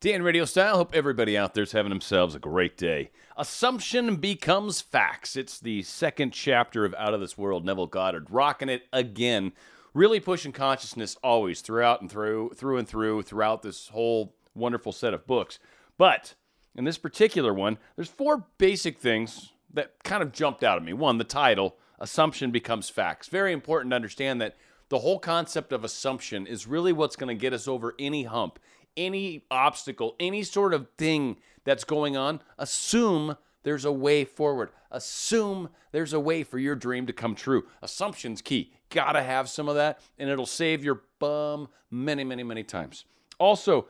Dan RadioStyle, hope everybody out there's having themselves a great day. Assumption becomes facts. It's the second chapter of Out of This World. Neville Goddard rocking it again, really pushing consciousness always throughout and through, through and through, throughout this whole wonderful set of books. But in this particular one, there's four basic things that kind of jumped out at me. One, the title, Assumption Becomes Facts. Very important to understand that the whole concept of assumption is really what's going to get us over any hump, any obstacle, any sort of thing that's going on, assume there's a way forward. Assume there's a way for your dream to come true. Assumption's key. Gotta have some of that, and it'll save your bum many, many, many times. Also,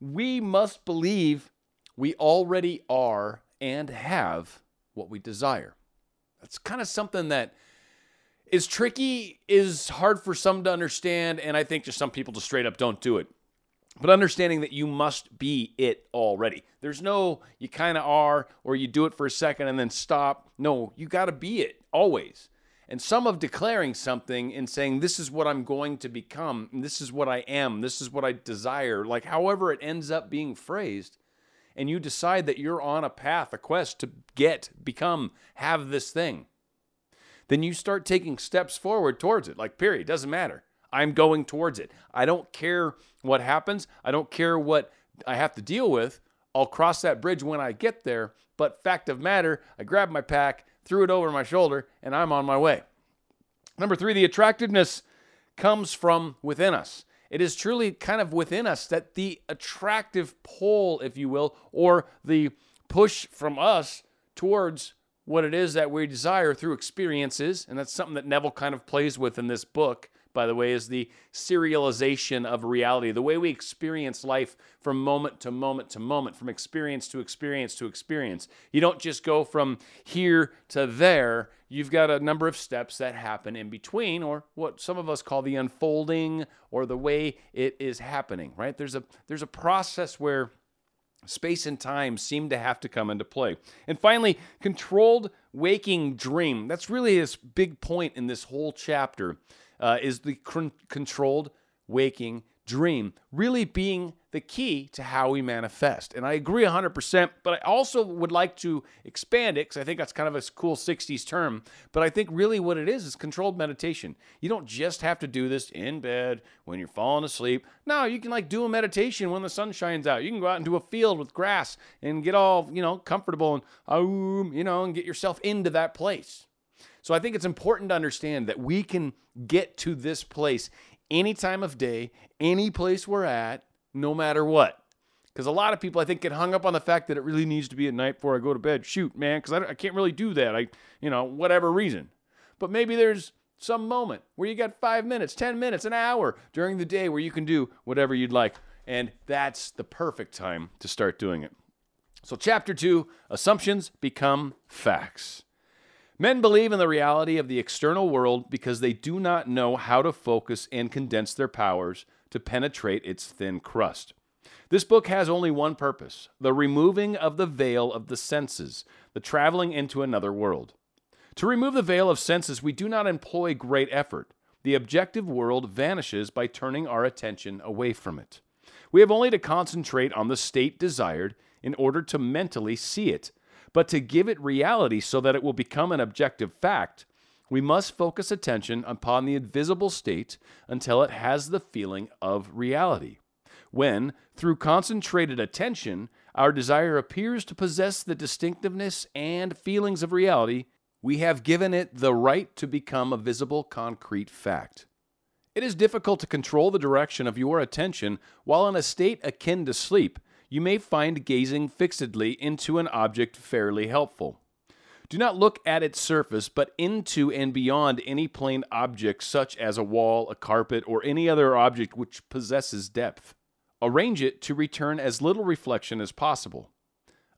we must believe we already are and have what we desire. That's kind of something that is tricky, is hard for some to understand, and I think just some people just straight up don't do it but understanding that you must be it already. There's no you kind of are or you do it for a second and then stop. No, you got to be it always. And some of declaring something and saying, This is what I'm going to become, this is what I am, this is what I desire, like however it ends up being phrased, and you decide that you're on a path, a quest to get, become, have this thing, then you start taking steps forward towards it. Like, period, doesn't matter. I'm going towards it. I don't care what happens. I don't care what I have to deal with. I'll cross that bridge when I get there. But fact of matter, I grabbed my pack, threw it over my shoulder, and I'm on my way. Number three, the attractiveness comes from within us. It is truly kind of within us that the attractive pull, if you will, or the push from us towards what it is that we desire through experiences, and that's something that Neville kind of plays with in this book, by the way, is the serialization of reality, the way we experience life from moment to moment to moment, from experience to experience to experience. You don't just go from here to there. You've got a number of steps that happen in between, or what some of us call the unfolding, or the way it is happening, right? There's a there's a process where space and time seem to have to come into play. And finally, controlled waking dream. That's really his big point in this whole chapter uh, is the con- controlled waking dream really being the key to how we manifest. And I agree 100%, but I also would like to expand it because I think that's kind of a cool 60s term. But I think really what it is is controlled meditation. You don't just have to do this in bed when you're falling asleep. No, you can like do a meditation when the sun shines out. You can go out into a field with grass and get all, you know, comfortable and, um, you know, and get yourself into that place. So I think it's important to understand that we can get to this place any time of day, any place we're at, no matter what. Because a lot of people, I think, get hung up on the fact that it really needs to be at night before I go to bed. Shoot, man, because I, I can't really do that. I, you know, whatever reason. But maybe there's some moment where you got five minutes, 10 minutes, an hour during the day where you can do whatever you'd like. And that's the perfect time to start doing it. So, chapter two assumptions become facts. Men believe in the reality of the external world because they do not know how to focus and condense their powers to penetrate its thin crust. This book has only one purpose the removing of the veil of the senses, the traveling into another world. To remove the veil of senses, we do not employ great effort. The objective world vanishes by turning our attention away from it. We have only to concentrate on the state desired in order to mentally see it but to give it reality so that it will become an objective fact, we must focus attention upon the invisible state until it has the feeling of reality. When, through concentrated attention, our desire appears to possess the distinctiveness and feelings of reality, we have given it the right to become a visible, concrete fact. It is difficult to control the direction of your attention while in a state akin to sleep you may find gazing fixedly into an object fairly helpful. Do not look at its surface, but into and beyond any plane object, such as a wall, a carpet, or any other object which possesses depth. Arrange it to return as little reflection as possible.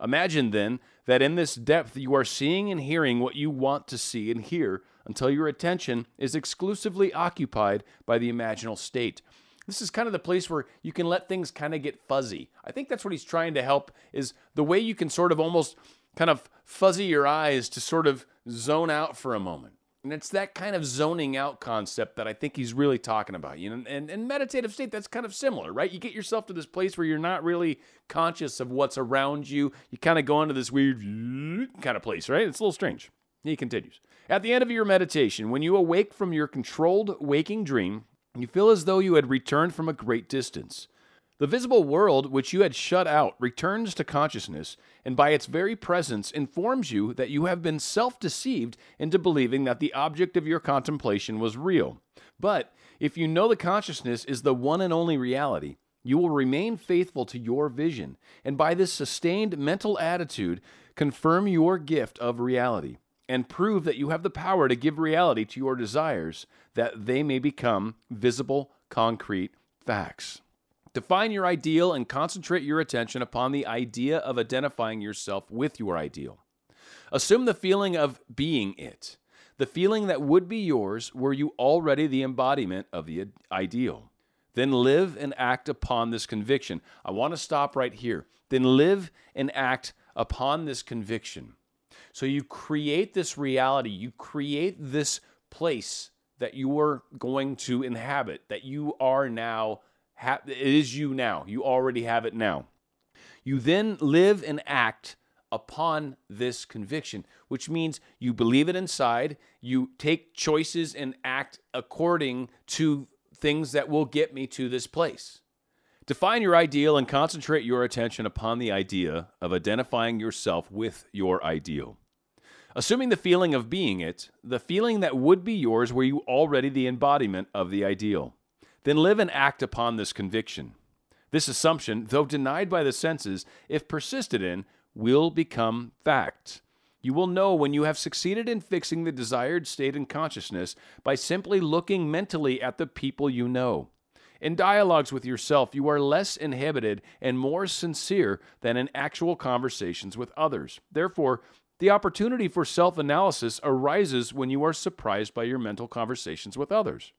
Imagine, then, that in this depth you are seeing and hearing what you want to see and hear until your attention is exclusively occupied by the imaginal state, this is kind of the place where you can let things kind of get fuzzy. I think that's what he's trying to help is the way you can sort of almost kind of fuzzy your eyes to sort of zone out for a moment. And it's that kind of zoning out concept that I think he's really talking about. You know, and, and meditative state, that's kind of similar, right? You get yourself to this place where you're not really conscious of what's around you. You kind of go into this weird kind of place, right? It's a little strange. He continues. At the end of your meditation, when you awake from your controlled waking dream, you feel as though you had returned from a great distance. The visible world which you had shut out returns to consciousness, and by its very presence informs you that you have been self deceived into believing that the object of your contemplation was real. But if you know the consciousness is the one and only reality, you will remain faithful to your vision, and by this sustained mental attitude, confirm your gift of reality, and prove that you have the power to give reality to your desires, that they may become visible, concrete facts. Define your ideal and concentrate your attention upon the idea of identifying yourself with your ideal. Assume the feeling of being it, the feeling that would be yours were you already the embodiment of the ideal. Then live and act upon this conviction. I want to stop right here. Then live and act upon this conviction. So you create this reality, you create this place that you are going to inhabit, that you are now Ha- it is you now. You already have it now. You then live and act upon this conviction, which means you believe it inside, you take choices and act according to things that will get me to this place. Define your ideal and concentrate your attention upon the idea of identifying yourself with your ideal. Assuming the feeling of being it, the feeling that would be yours were you already the embodiment of the ideal then live and act upon this conviction. This assumption, though denied by the senses, if persisted in, will become fact. You will know when you have succeeded in fixing the desired state in consciousness by simply looking mentally at the people you know. In dialogues with yourself, you are less inhibited and more sincere than in actual conversations with others. Therefore, the opportunity for self analysis arises when you are surprised by your mental conversations with others.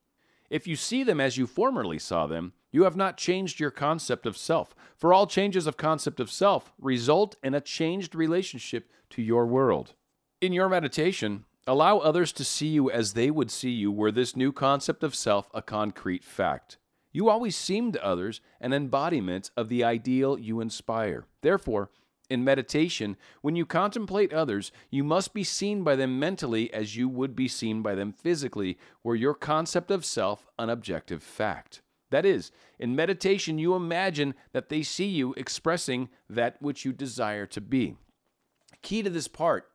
If you see them as you formerly saw them, you have not changed your concept of self, for all changes of concept of self result in a changed relationship to your world. In your meditation, allow others to see you as they would see you were this new concept of self a concrete fact. You always seem to others an embodiment of the ideal you inspire. Therefore, in meditation, when you contemplate others, you must be seen by them mentally as you would be seen by them physically, were your concept of self an objective fact. That is, in meditation, you imagine that they see you expressing that which you desire to be. Key to this part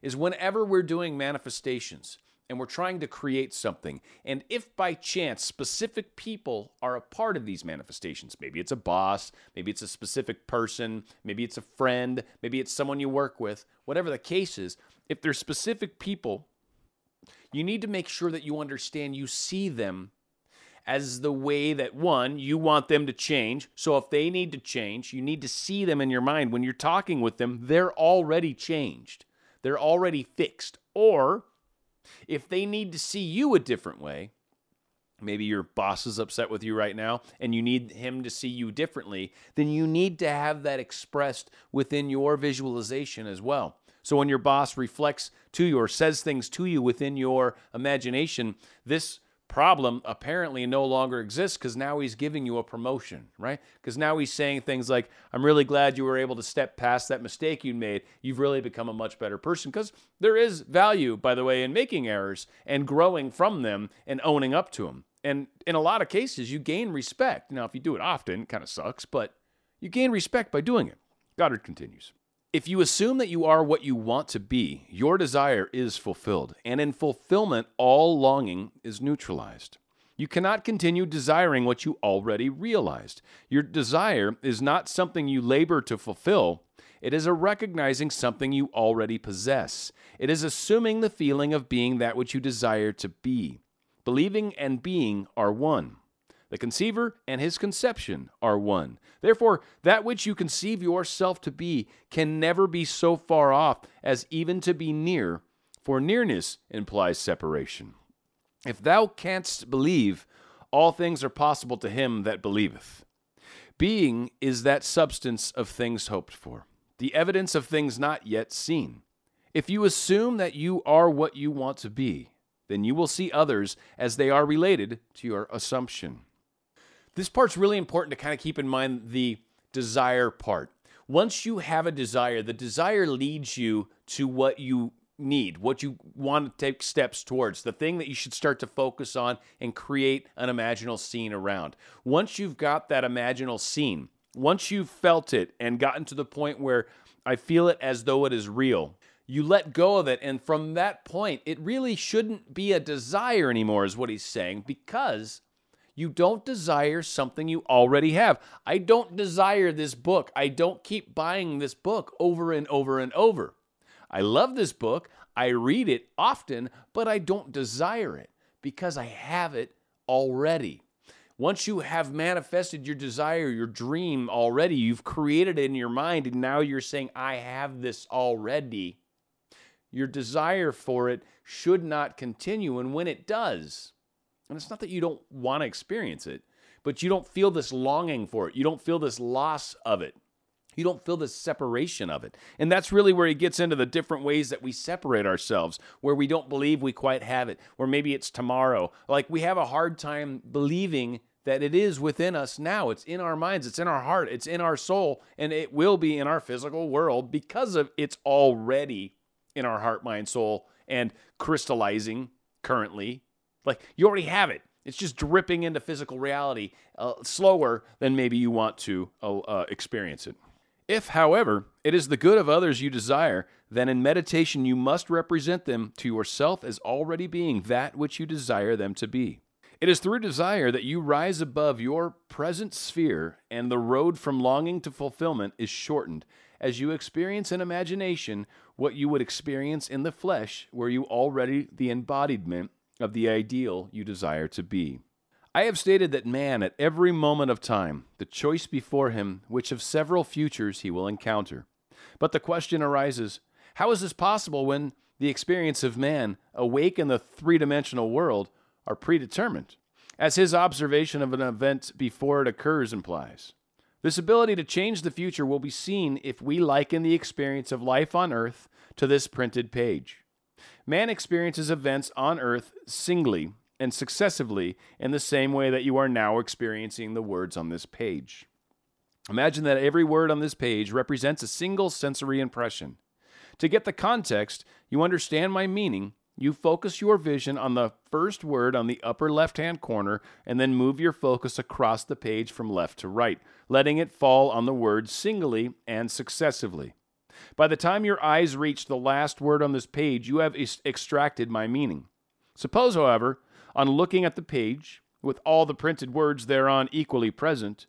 is whenever we're doing manifestations, and we're trying to create something. And if by chance specific people are a part of these manifestations, maybe it's a boss, maybe it's a specific person, maybe it's a friend, maybe it's someone you work with, whatever the case is, if they're specific people, you need to make sure that you understand you see them as the way that one, you want them to change. So if they need to change, you need to see them in your mind. When you're talking with them, they're already changed, they're already fixed. Or if they need to see you a different way, maybe your boss is upset with you right now and you need him to see you differently, then you need to have that expressed within your visualization as well. So when your boss reflects to you or says things to you within your imagination, this problem apparently no longer exists because now he's giving you a promotion, right? Because now he's saying things like, I'm really glad you were able to step past that mistake you made. You've really become a much better person. Because there is value, by the way, in making errors and growing from them and owning up to them. And in a lot of cases, you gain respect. Now, if you do it often, it kind of sucks, but you gain respect by doing it. Goddard continues. If you assume that you are what you want to be, your desire is fulfilled, and in fulfillment, all longing is neutralized. You cannot continue desiring what you already realized. Your desire is not something you labor to fulfill, it is a recognizing something you already possess. It is assuming the feeling of being that which you desire to be. Believing and being are one. The conceiver and his conception are one. Therefore, that which you conceive yourself to be can never be so far off as even to be near, for nearness implies separation. If thou canst believe, all things are possible to him that believeth. Being is that substance of things hoped for, the evidence of things not yet seen. If you assume that you are what you want to be, then you will see others as they are related to your assumption. This part's really important to kind of keep in mind the desire part. Once you have a desire, the desire leads you to what you need, what you want to take steps towards, the thing that you should start to focus on and create an imaginal scene around. Once you've got that imaginal scene, once you've felt it and gotten to the point where I feel it as though it is real, you let go of it. And from that point, it really shouldn't be a desire anymore, is what he's saying, because you don't desire something you already have. I don't desire this book. I don't keep buying this book over and over and over. I love this book. I read it often, but I don't desire it because I have it already. Once you have manifested your desire, your dream already, you've created it in your mind, and now you're saying, I have this already. Your desire for it should not continue. And when it does, and it's not that you don't want to experience it, but you don't feel this longing for it. You don't feel this loss of it. You don't feel this separation of it. And that's really where he gets into the different ways that we separate ourselves, where we don't believe we quite have it, where maybe it's tomorrow. Like we have a hard time believing that it is within us now. It's in our minds, it's in our heart, it's in our soul, and it will be in our physical world because of it's already in our heart, mind, soul, and crystallizing currently like you already have it. It's just dripping into physical reality uh, slower than maybe you want to uh, uh, experience it. If, however, it is the good of others you desire, then in meditation you must represent them to yourself as already being that which you desire them to be. It is through desire that you rise above your present sphere, and the road from longing to fulfillment is shortened as you experience in imagination what you would experience in the flesh, where you already the embodiment of the ideal you desire to be. I have stated that man, at every moment of time, the choice before him which of several futures he will encounter. But the question arises how is this possible when the experience of man, awake in the three dimensional world, are predetermined, as his observation of an event before it occurs implies? This ability to change the future will be seen if we liken the experience of life on earth to this printed page. Man experiences events on earth singly and successively in the same way that you are now experiencing the words on this page. Imagine that every word on this page represents a single sensory impression. To get the context, you understand my meaning, you focus your vision on the first word on the upper left hand corner and then move your focus across the page from left to right, letting it fall on the word singly and successively. By the time your eyes reach the last word on this page, you have ex- extracted my meaning. Suppose, however, on looking at the page, with all the printed words thereon equally present,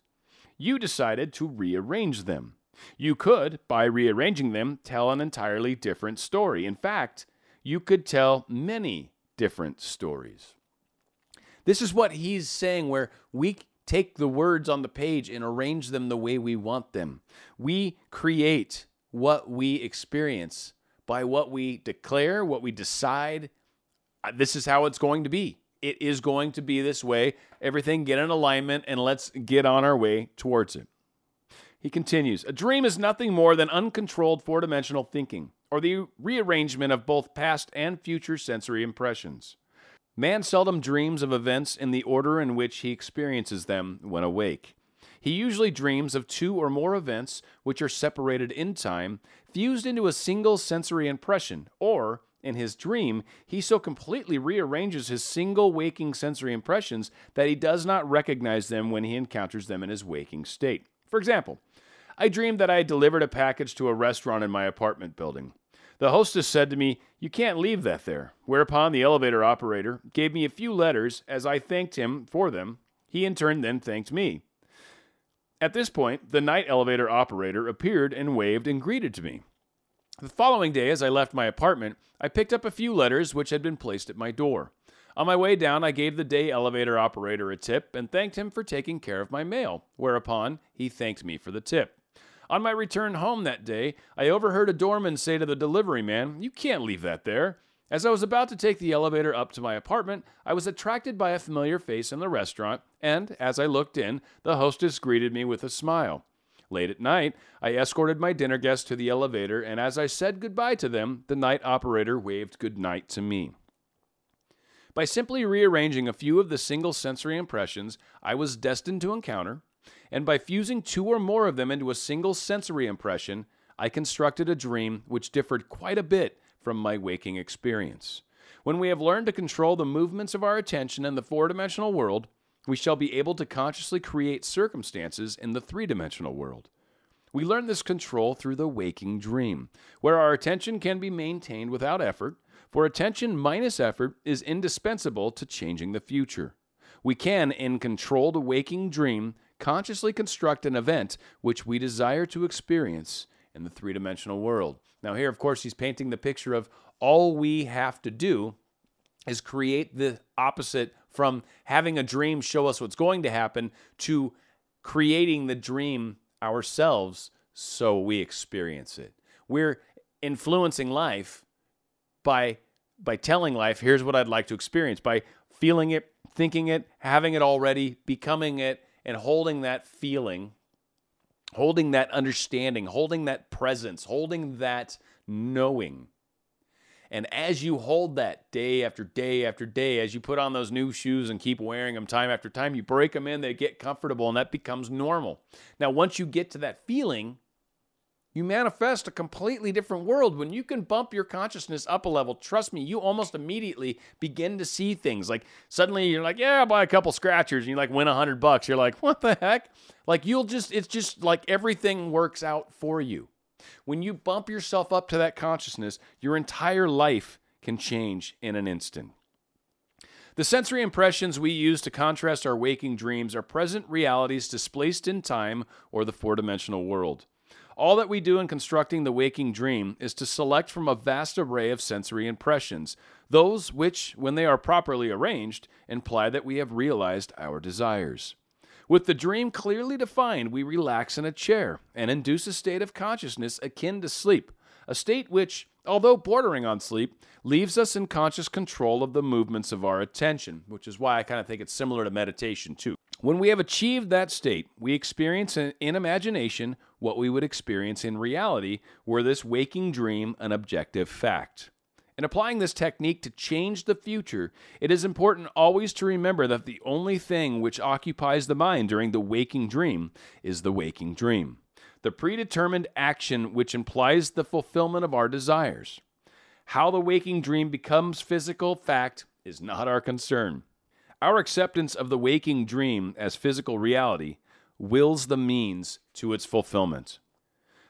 you decided to rearrange them. You could, by rearranging them, tell an entirely different story. In fact, you could tell many different stories. This is what he's saying, where we take the words on the page and arrange them the way we want them. We create what we experience, by what we declare, what we decide. Uh, this is how it's going to be. It is going to be this way. Everything get in alignment and let's get on our way towards it. He continues A dream is nothing more than uncontrolled four dimensional thinking, or the rearrangement of both past and future sensory impressions. Man seldom dreams of events in the order in which he experiences them when awake. He usually dreams of two or more events which are separated in time, fused into a single sensory impression, or, in his dream, he so completely rearranges his single waking sensory impressions that he does not recognize them when he encounters them in his waking state. For example, I dreamed that I had delivered a package to a restaurant in my apartment building. The hostess said to me, You can't leave that there. Whereupon the elevator operator gave me a few letters as I thanked him for them. He in turn then thanked me. At this point, the night elevator operator appeared and waved and greeted to me. The following day, as I left my apartment, I picked up a few letters which had been placed at my door. On my way down, I gave the day elevator operator a tip and thanked him for taking care of my mail, whereupon he thanked me for the tip. On my return home that day, I overheard a doorman say to the delivery man, You can't leave that there. As I was about to take the elevator up to my apartment, I was attracted by a familiar face in the restaurant, and as I looked in, the hostess greeted me with a smile. Late at night, I escorted my dinner guests to the elevator, and as I said goodbye to them, the night operator waved good night to me. By simply rearranging a few of the single sensory impressions I was destined to encounter, and by fusing two or more of them into a single sensory impression, I constructed a dream which differed quite a bit from my waking experience. When we have learned to control the movements of our attention in the four dimensional world, we shall be able to consciously create circumstances in the three dimensional world. We learn this control through the waking dream, where our attention can be maintained without effort, for attention minus effort is indispensable to changing the future. We can, in controlled waking dream, consciously construct an event which we desire to experience in the three dimensional world. Now, here, of course, he's painting the picture of all we have to do is create the opposite from having a dream show us what's going to happen to creating the dream ourselves so we experience it. We're influencing life by by telling life, here's what I'd like to experience, by feeling it, thinking it, having it already, becoming it, and holding that feeling, holding that understanding, holding that presence, holding that knowing and as you hold that day after day after day, as you put on those new shoes and keep wearing them time after time, you break them in, they get comfortable, and that becomes normal. Now, once you get to that feeling, you manifest a completely different world. When you can bump your consciousness up a level, trust me, you almost immediately begin to see things. Like suddenly you're like, yeah, I'll buy a couple scratchers, and you like win a hundred bucks. You're like, what the heck? Like you'll just, it's just like everything works out for you. When you bump yourself up to that consciousness, your entire life can change in an instant. The sensory impressions we use to contrast our waking dreams are present realities displaced in time or the four dimensional world. All that we do in constructing the waking dream is to select from a vast array of sensory impressions, those which, when they are properly arranged, imply that we have realized our desires. With the dream clearly defined, we relax in a chair and induce a state of consciousness akin to sleep, a state which, although bordering on sleep, leaves us in conscious control of the movements of our attention, which is why I kind of think it's similar to meditation too. When we have achieved that state, we experience in, imagination what we would experience in reality, were this waking dream an objective fact. In applying this technique to change the future, it is important always to remember that the only thing which occupies the mind during the waking dream is the waking dream, the predetermined action which implies the fulfillment of our desires. How the waking dream becomes physical fact is not our concern. Our acceptance of the waking dream as physical reality wills the means to its fulfillment.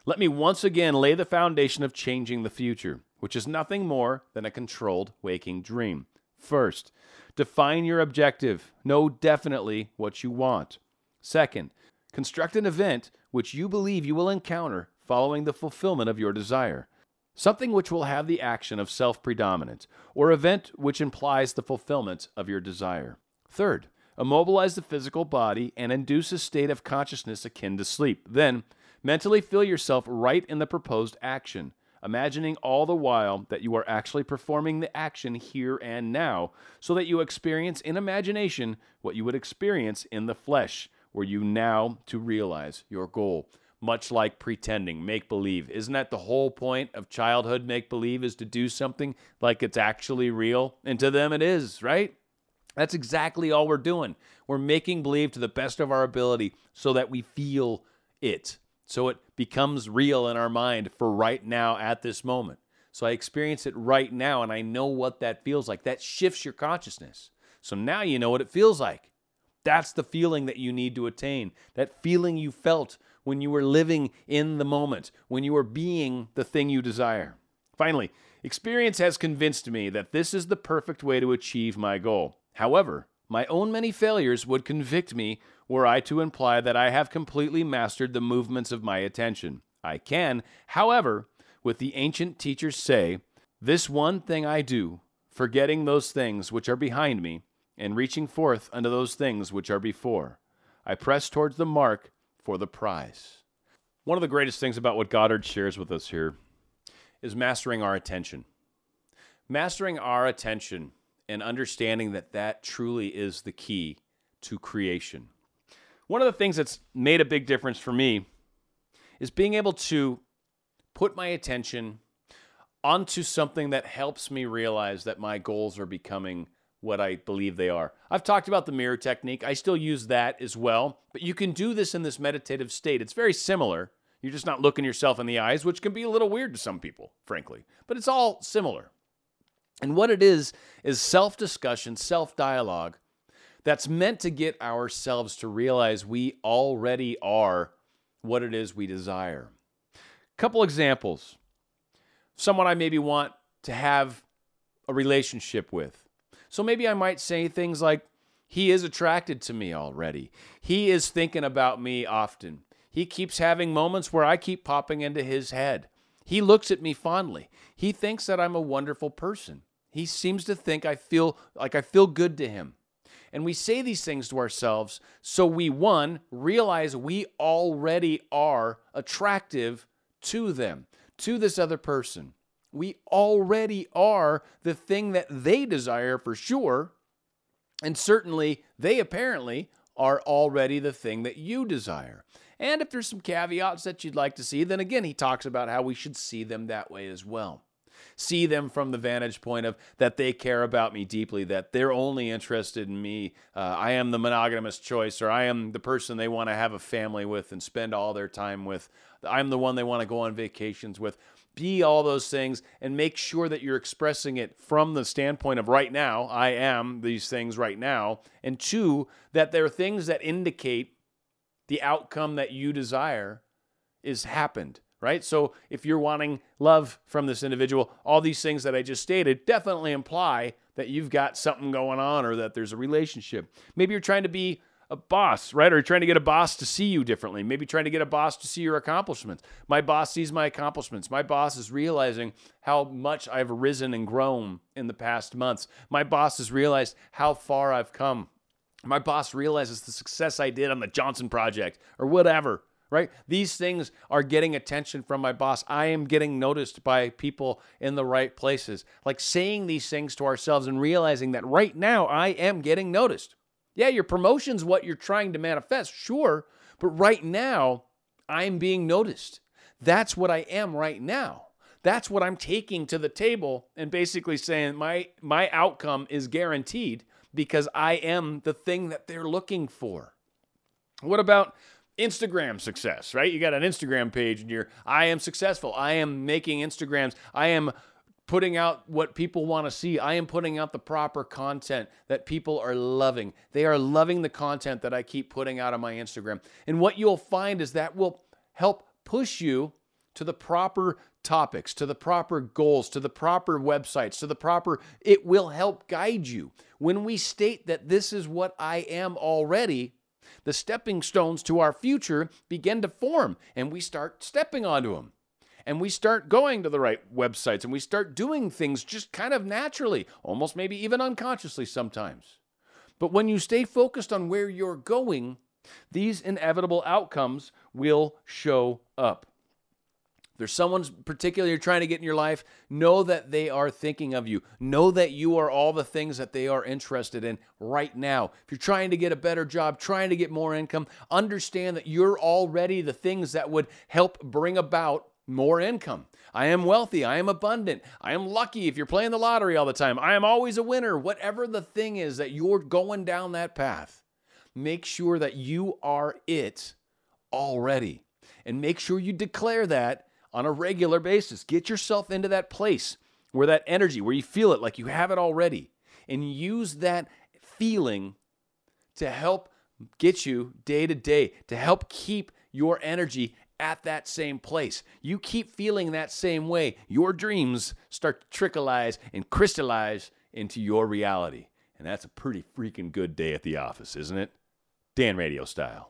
Let me once again lay the foundation of changing the future which is nothing more than a controlled waking dream. First, define your objective. Know definitely what you want. Second, construct an event which you believe you will encounter following the fulfillment of your desire. Something which will have the action of self predominance, or event which implies the fulfillment of your desire. Third, immobilize the physical body and induce a state of consciousness akin to sleep. Then, mentally feel yourself right in the proposed action imagining all the while that you are actually performing the action here and now, so that you experience in imagination what you would experience in the flesh, were you now to realize your goal. Much like pretending, make believe. Isn't that the whole point of childhood make believe is to do something like it's actually real? And to them it is, right? That's exactly all we're doing. We're making believe to the best of our ability so that we feel it. So it becomes real in our mind for right now at this moment. So I experience it right now and I know what that feels like. That shifts your consciousness. So now you know what it feels like. That's the feeling that you need to attain. That feeling you felt when you were living in the moment, when you were being the thing you desire. Finally, experience has convinced me that this is the perfect way to achieve my goal. However, my own many failures would convict me were I to imply that I have completely mastered the movements of my attention. I can, however, with the ancient teachers say, This one thing I do, forgetting those things which are behind me, and reaching forth unto those things which are before. I press towards the mark for the prize. One of the greatest things about what Goddard shares with us here is mastering our attention. Mastering our attention and understanding that that truly is the key to creation. One of the things that's made a big difference for me is being able to put my attention onto something that helps me realize that my goals are becoming what I believe they are. I've talked about the mirror technique. I still use that as well, but you can do this in this meditative state. It's very similar. You're just not looking yourself in the eyes, which can be a little weird to some people, frankly, but it's all similar. And what it is, is self discussion, self dialogue that's meant to get ourselves to realize we already are what it is we desire. Couple examples. Someone I maybe want to have a relationship with. So maybe I might say things like, He is attracted to me already. He is thinking about me often. He keeps having moments where I keep popping into his head. He looks at me fondly. He thinks that I'm a wonderful person. He seems to think I feel like I feel good to him. And we say these things to ourselves so we, one, realize we already are attractive to them, to this other person. We already are the thing that they desire for sure. And certainly, they apparently are already the thing that you desire. And if there's some caveats that you'd like to see, then again, he talks about how we should see them that way as well see them from the vantage point of that they care about me deeply, that they're only interested in me. Uh, I am the monogamous choice, or I am the person they want to have a family with and spend all their time with. I'm the one they want to go on vacations with. Be all those things and make sure that you're expressing it from the standpoint of right now, I am these things right now. And two, that there are things that indicate the outcome that you desire is happened right? So if you're wanting love from this individual, all these things that I just stated definitely imply that you've got something going on or that there's a relationship. Maybe you're trying to be a boss, right? Or you're trying to get a boss to see you differently. Maybe trying to get a boss to see your accomplishments. My boss sees my accomplishments. My boss is realizing how much I've risen and grown in the past months. My boss has realized how far I've come. My boss realizes the success I did on the Johnson project or whatever right? These things are getting attention from my boss. I am getting noticed by people in the right places. Like saying these things to ourselves and realizing that right now I am getting noticed. Yeah, your promotion's what you're trying to manifest, sure, but right now I'm being noticed. That's what I am right now. That's what I'm taking to the table and basically saying my my outcome is guaranteed because I am the thing that they're looking for. What about Instagram success, right? You got an Instagram page and you're, I am successful. I am making Instagrams. I am putting out what people want to see. I am putting out the proper content that people are loving. They are loving the content that I keep putting out on my Instagram. And what you'll find is that will help push you to the proper topics, to the proper goals, to the proper websites, to the proper, it will help guide you. When we state that this is what I am already, the stepping stones to our future begin to form and we start stepping onto them. And we start going to the right websites and we start doing things just kind of naturally, almost maybe even unconsciously sometimes. But when you stay focused on where you're going, these inevitable outcomes will show up there's someone particular you're trying to get in your life, know that they are thinking of you. Know that you are all the things that they are interested in right now. If you're trying to get a better job, trying to get more income, understand that you're already the things that would help bring about more income. I am wealthy. I am abundant. I am lucky if you're playing the lottery all the time. I am always a winner. Whatever the thing is that you're going down that path, make sure that you are it already. And make sure you declare that on a regular basis. Get yourself into that place where that energy, where you feel it like you have it already, and use that feeling to help get you day to day, to help keep your energy at that same place. You keep feeling that same way, your dreams start to trickleize and crystallize into your reality. And that's a pretty freaking good day at the office, isn't it? Dan RadioStyle.